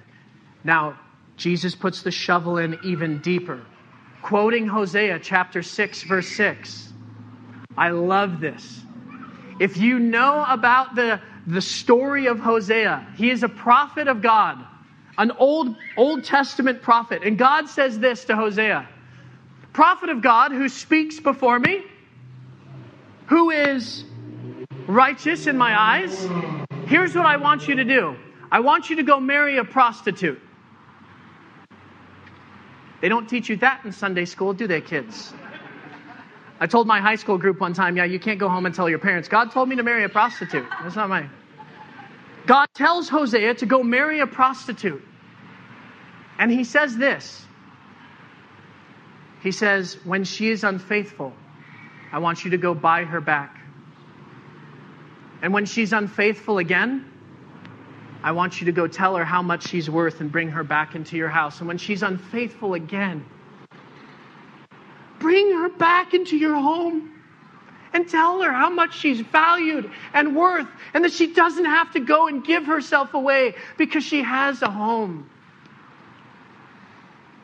Now, Jesus puts the shovel in even deeper quoting Hosea chapter 6, verse 6. I love this. If you know about the, the story of Hosea, he is a prophet of God, an old, Old Testament prophet. And God says this to Hosea Prophet of God who speaks before me, who is righteous in my eyes. Here's what I want you to do I want you to go marry a prostitute. They don't teach you that in Sunday school, do they, kids? I told my high school group one time, yeah, you can't go home and tell your parents, God told me to marry a prostitute. That's not my. God tells Hosea to go marry a prostitute. And he says this He says, when she is unfaithful, I want you to go buy her back. And when she's unfaithful again, I want you to go tell her how much she's worth and bring her back into your house. And when she's unfaithful again, bring her back into your home and tell her how much she's valued and worth and that she doesn't have to go and give herself away because she has a home.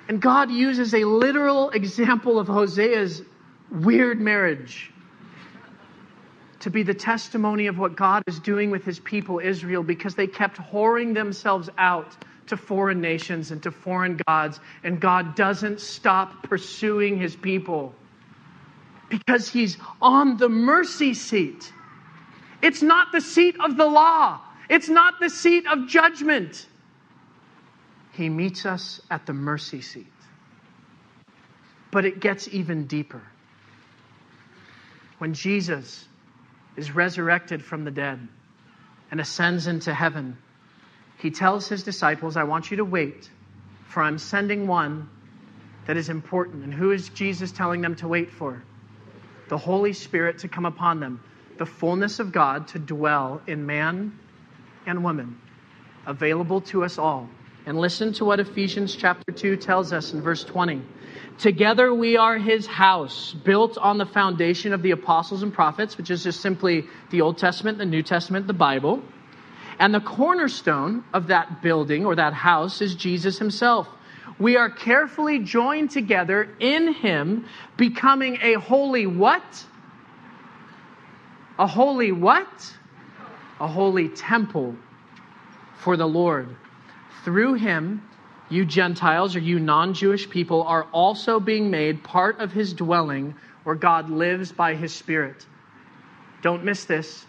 And God uses a literal example of Hosea's weird marriage to be the testimony of what God is doing with his people, Israel, because they kept whoring themselves out to foreign nations and to foreign gods. And God doesn't stop pursuing his people because he's on the mercy seat. It's not the seat of the law, it's not the seat of judgment. He meets us at the mercy seat. But it gets even deeper. When Jesus is resurrected from the dead and ascends into heaven, he tells his disciples, I want you to wait, for I'm sending one that is important. And who is Jesus telling them to wait for? The Holy Spirit to come upon them, the fullness of God to dwell in man and woman, available to us all. And listen to what Ephesians chapter 2 tells us in verse 20. Together we are his house, built on the foundation of the apostles and prophets, which is just simply the Old Testament, the New Testament, the Bible. And the cornerstone of that building or that house is Jesus himself. We are carefully joined together in him, becoming a holy what? A holy what? A holy temple for the Lord. Through him, you Gentiles or you non Jewish people are also being made part of his dwelling where God lives by his Spirit. Don't miss this.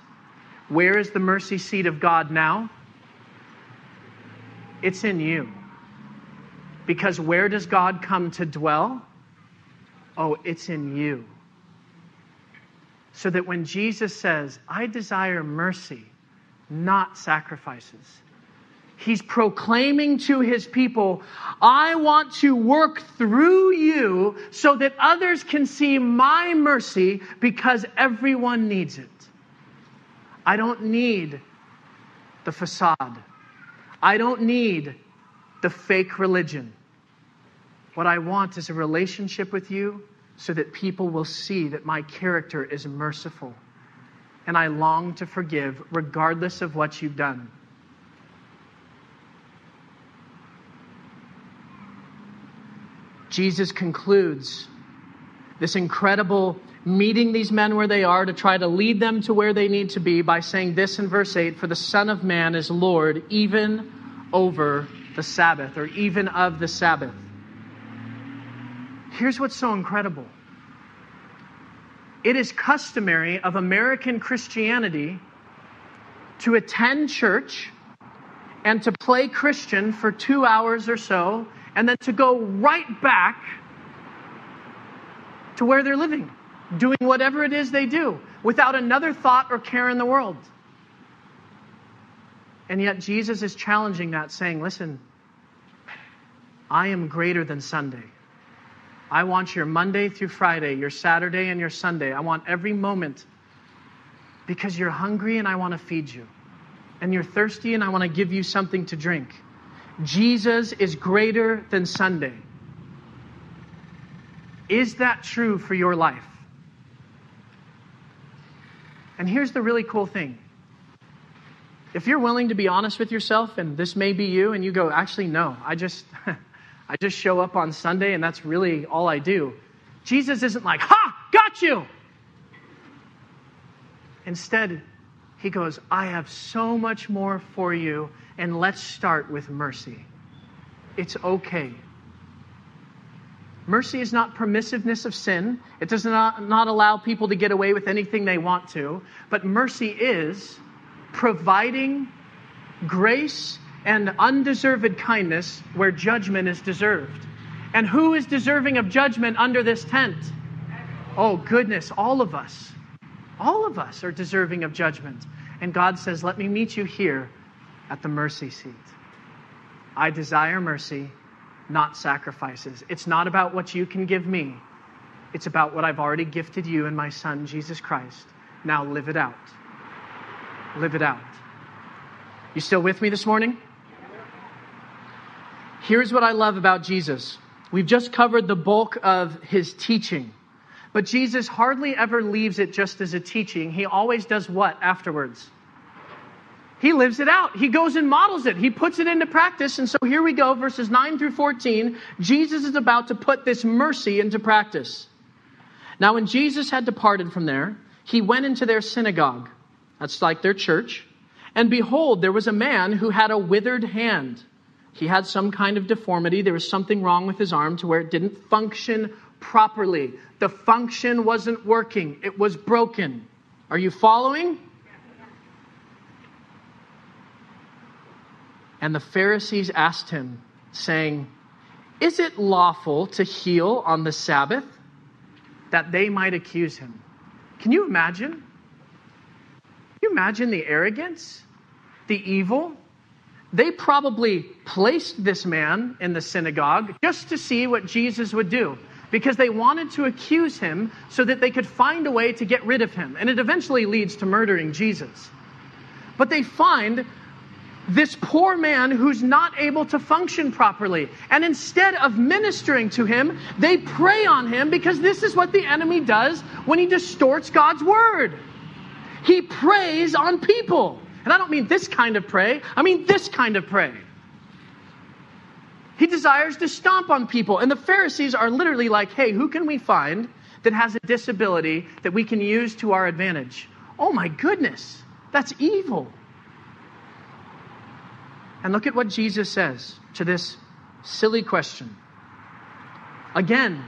Where is the mercy seat of God now? It's in you. Because where does God come to dwell? Oh, it's in you. So that when Jesus says, I desire mercy, not sacrifices, He's proclaiming to his people, I want to work through you so that others can see my mercy because everyone needs it. I don't need the facade. I don't need the fake religion. What I want is a relationship with you so that people will see that my character is merciful and I long to forgive regardless of what you've done. Jesus concludes this incredible meeting these men where they are to try to lead them to where they need to be by saying this in verse 8 For the Son of Man is Lord even over the Sabbath, or even of the Sabbath. Here's what's so incredible it is customary of American Christianity to attend church and to play Christian for two hours or so and then to go right back to where they're living, doing whatever it is they do without another thought or care in the world. And yet Jesus is challenging that, saying, Listen, I am greater than Sunday. I want your Monday through Friday, your Saturday and your Sunday. I want every moment because you're hungry and I want to feed you. And you're thirsty and I want to give you something to drink. Jesus is greater than Sunday. Is that true for your life? And here's the really cool thing. If you're willing to be honest with yourself, and this may be you, and you go, actually, no, I just, I just show up on Sunday, and that's really all I do. Jesus isn't like, ha, got you. Instead, he goes, I have so much more for you, and let's start with mercy. It's okay. Mercy is not permissiveness of sin. It does not, not allow people to get away with anything they want to. But mercy is providing grace and undeserved kindness where judgment is deserved. And who is deserving of judgment under this tent? Oh, goodness, all of us. All of us are deserving of judgment. And God says, Let me meet you here at the mercy seat. I desire mercy, not sacrifices. It's not about what you can give me, it's about what I've already gifted you and my Son, Jesus Christ. Now live it out. Live it out. You still with me this morning? Here's what I love about Jesus. We've just covered the bulk of his teaching. But Jesus hardly ever leaves it just as a teaching. He always does what afterwards? He lives it out. He goes and models it. He puts it into practice. And so here we go, verses 9 through 14. Jesus is about to put this mercy into practice. Now, when Jesus had departed from there, he went into their synagogue. That's like their church. And behold, there was a man who had a withered hand. He had some kind of deformity. There was something wrong with his arm to where it didn't function properly. The function wasn't working, it was broken. Are you following? And the Pharisees asked him, saying, Is it lawful to heal on the Sabbath? That they might accuse him. Can you imagine? Can you imagine the arrogance, the evil? They probably placed this man in the synagogue just to see what Jesus would do because they wanted to accuse him so that they could find a way to get rid of him. And it eventually leads to murdering Jesus. But they find this poor man who's not able to function properly. And instead of ministering to him, they prey on him because this is what the enemy does when he distorts God's word. He preys on people. And I don't mean this kind of prey, I mean this kind of prey. He desires to stomp on people. And the Pharisees are literally like, hey, who can we find that has a disability that we can use to our advantage? Oh my goodness, that's evil. And look at what Jesus says to this silly question. Again,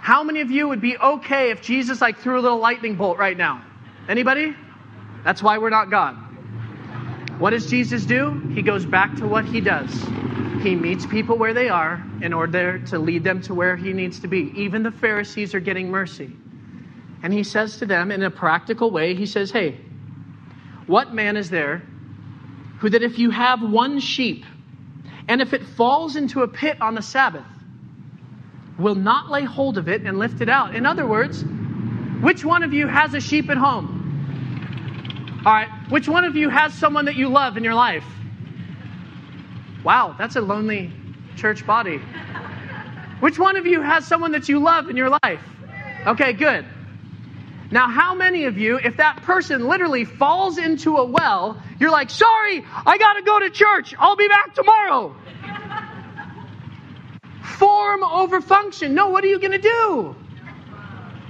how many of you would be okay if Jesus like threw a little lightning bolt right now? Anybody? That's why we're not God. What does Jesus do? He goes back to what he does. He meets people where they are in order to lead them to where he needs to be. Even the Pharisees are getting mercy. And he says to them in a practical way, he says, Hey, what man is there who that if you have one sheep, and if it falls into a pit on the Sabbath, will not lay hold of it and lift it out. In other words, which one of you has a sheep at home? All right, which one of you has someone that you love in your life? Wow, that's a lonely church body. Which one of you has someone that you love in your life? Okay, good. Now, how many of you, if that person literally falls into a well, you're like, sorry, I got to go to church. I'll be back tomorrow. Form over function. No, what are you to do?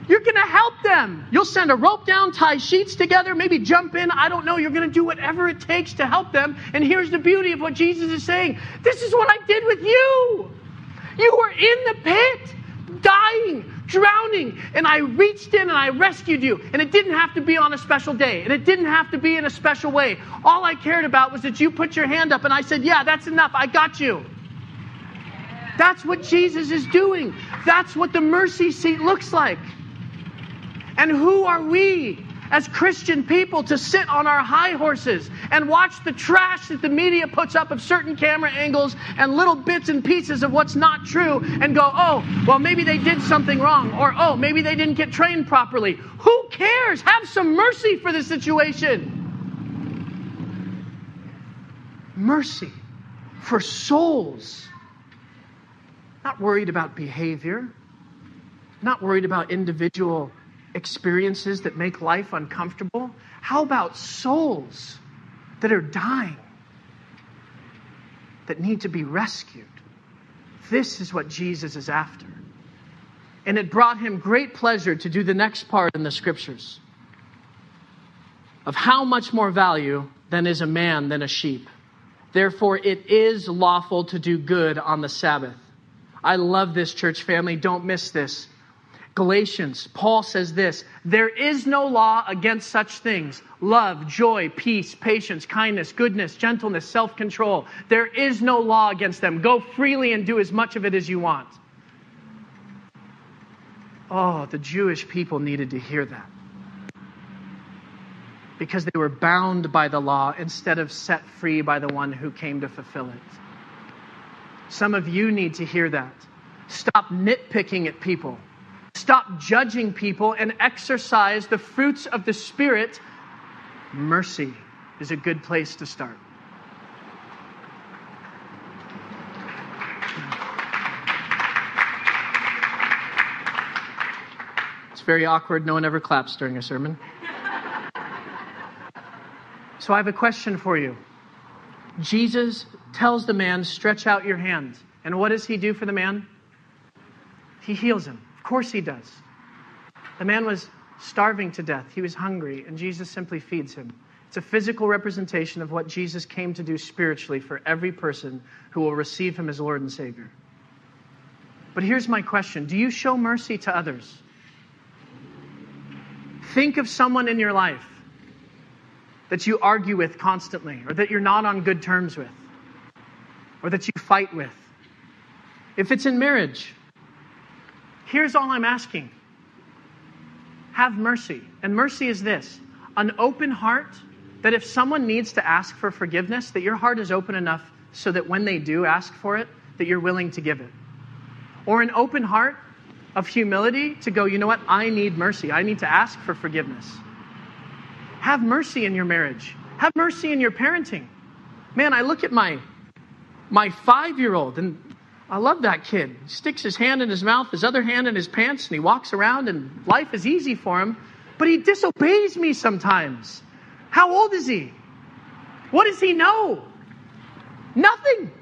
You're going to help them. You'll send a rope down, tie sheets together, maybe jump in. I don't know. You're going to do whatever it takes to help them. And here's the beauty of what Jesus is saying this is what I did with you. You were in the pit dying, drowning, and I reached in and I rescued you. And it didn't have to be on a special day, and it didn't have to be in a special way. All I cared about was that you put your hand up, and I said, Yeah, that's enough. I got you. That's what Jesus is doing. That's what the mercy seat looks like. And who are we as Christian people to sit on our high horses and watch the trash that the media puts up of certain camera angles and little bits and pieces of what's not true and go, oh, well, maybe they did something wrong, or oh, maybe they didn't get trained properly. Who cares? Have some mercy for the situation. Mercy for souls. Not worried about behavior, not worried about individual experiences that make life uncomfortable? How about souls that are dying, that need to be rescued? This is what Jesus is after. And it brought him great pleasure to do the next part in the scriptures. of how much more value than is a man than a sheep. Therefore, it is lawful to do good on the Sabbath. I love this church family. Don't miss this. Galatians, Paul says this There is no law against such things love, joy, peace, patience, kindness, goodness, gentleness, self control. There is no law against them. Go freely and do as much of it as you want. Oh, the Jewish people needed to hear that because they were bound by the law instead of set free by the one who came to fulfill it. Some of you need to hear that. Stop nitpicking at people. Stop judging people and exercise the fruits of the Spirit. Mercy is a good place to start. It's very awkward. No one ever claps during a sermon. So I have a question for you. Jesus tells the man, Stretch out your hand. And what does he do for the man? He heals him. Of course he does. The man was starving to death, he was hungry, and Jesus simply feeds him. It's a physical representation of what Jesus came to do spiritually for every person who will receive him as Lord and Savior. But here's my question Do you show mercy to others? Think of someone in your life that you argue with constantly, or that you're not on good terms with, or that you fight with. If it's in marriage, here's all I'm asking have mercy. And mercy is this an open heart that if someone needs to ask for forgiveness, that your heart is open enough so that when they do ask for it, that you're willing to give it. Or an open heart of humility to go, you know what, I need mercy. I need to ask for forgiveness. Have mercy in your marriage. Have mercy in your parenting. Man, I look at my my five year old, and I love that kid. He sticks his hand in his mouth, his other hand in his pants, and he walks around, and life is easy for him. But he disobeys me sometimes. How old is he? What does he know? Nothing.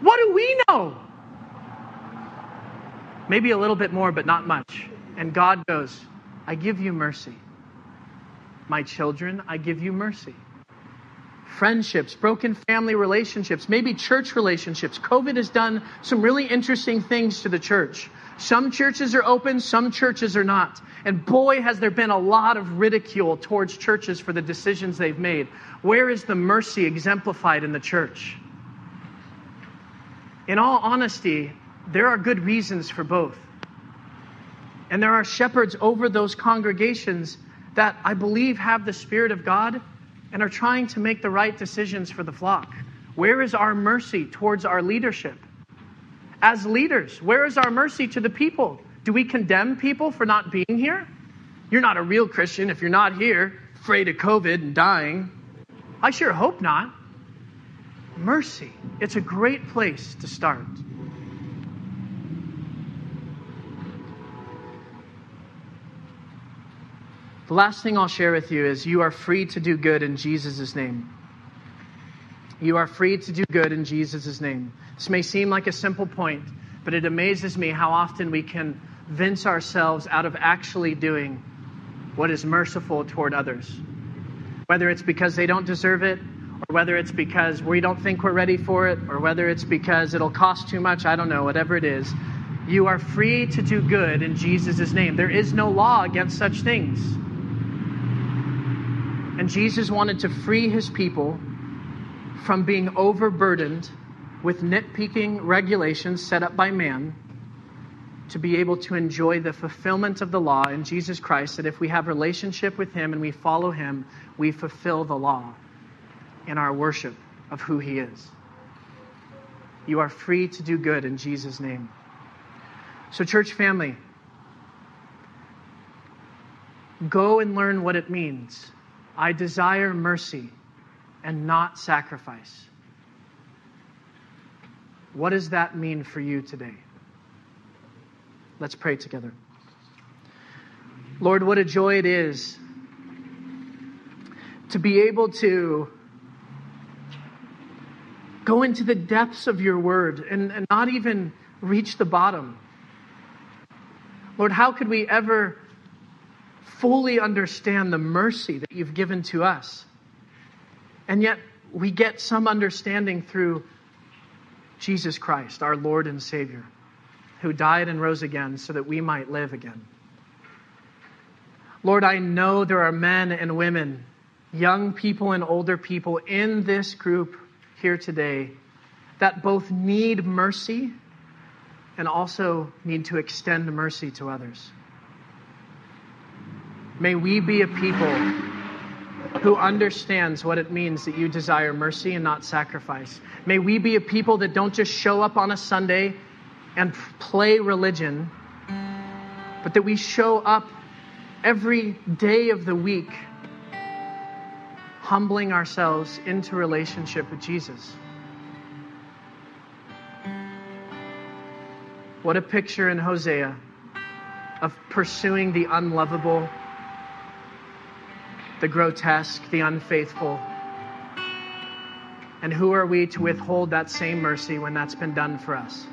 What do we know? Maybe a little bit more, but not much. And God goes, I give you mercy. My children, I give you mercy. Friendships, broken family relationships, maybe church relationships. COVID has done some really interesting things to the church. Some churches are open, some churches are not. And boy, has there been a lot of ridicule towards churches for the decisions they've made. Where is the mercy exemplified in the church? In all honesty, there are good reasons for both. And there are shepherds over those congregations that I believe have the Spirit of God and are trying to make the right decisions for the flock? Where is our mercy towards our leadership? As leaders, where is our mercy to the people? Do we condemn people for not being here? You're not a real Christian if you're not here, afraid of COVID and dying. I sure hope not. Mercy. It's a great place to start. The last thing I'll share with you is you are free to do good in Jesus' name. You are free to do good in Jesus' name. This may seem like a simple point, but it amazes me how often we can convince ourselves out of actually doing what is merciful toward others. Whether it's because they don't deserve it, or whether it's because we don't think we're ready for it, or whether it's because it'll cost too much, I don't know, whatever it is. You are free to do good in Jesus' name. There is no law against such things. And Jesus wanted to free his people from being overburdened with nitpicking regulations set up by man to be able to enjoy the fulfillment of the law in Jesus Christ that if we have relationship with him and we follow him we fulfill the law in our worship of who he is. You are free to do good in Jesus name. So church family go and learn what it means I desire mercy and not sacrifice. What does that mean for you today? Let's pray together. Lord, what a joy it is to be able to go into the depths of your word and, and not even reach the bottom. Lord, how could we ever fully understand the mercy that you've given to us. And yet, we get some understanding through Jesus Christ, our Lord and Savior, who died and rose again so that we might live again. Lord, I know there are men and women, young people and older people in this group here today that both need mercy and also need to extend mercy to others. May we be a people who understands what it means that you desire mercy and not sacrifice. May we be a people that don't just show up on a Sunday and play religion, but that we show up every day of the week, humbling ourselves into relationship with Jesus. What a picture in Hosea of pursuing the unlovable, the grotesque, the unfaithful. And who are we to withhold that same mercy when that's been done for us?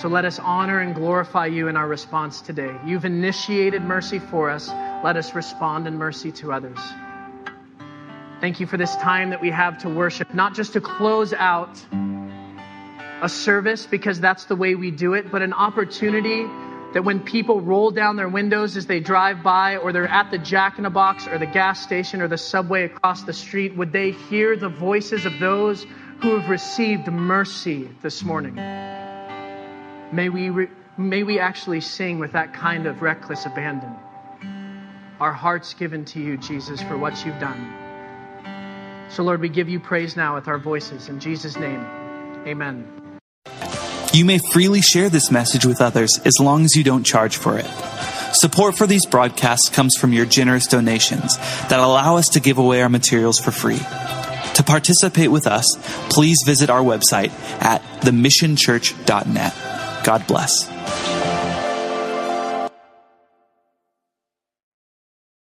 So let us honor and glorify you in our response today. You've initiated mercy for us. Let us respond in mercy to others. Thank you for this time that we have to worship, not just to close out a service because that's the way we do it, but an opportunity that when people roll down their windows as they drive by, or they're at the Jack in the Box, or the gas station, or the subway across the street, would they hear the voices of those who have received mercy this morning? May we, re- may we actually sing with that kind of reckless abandon. Our hearts given to you, Jesus, for what you've done. So, Lord, we give you praise now with our voices. In Jesus' name, amen. You may freely share this message with others as long as you don't charge for it. Support for these broadcasts comes from your generous donations that allow us to give away our materials for free. To participate with us, please visit our website at themissionchurch.net. God bless.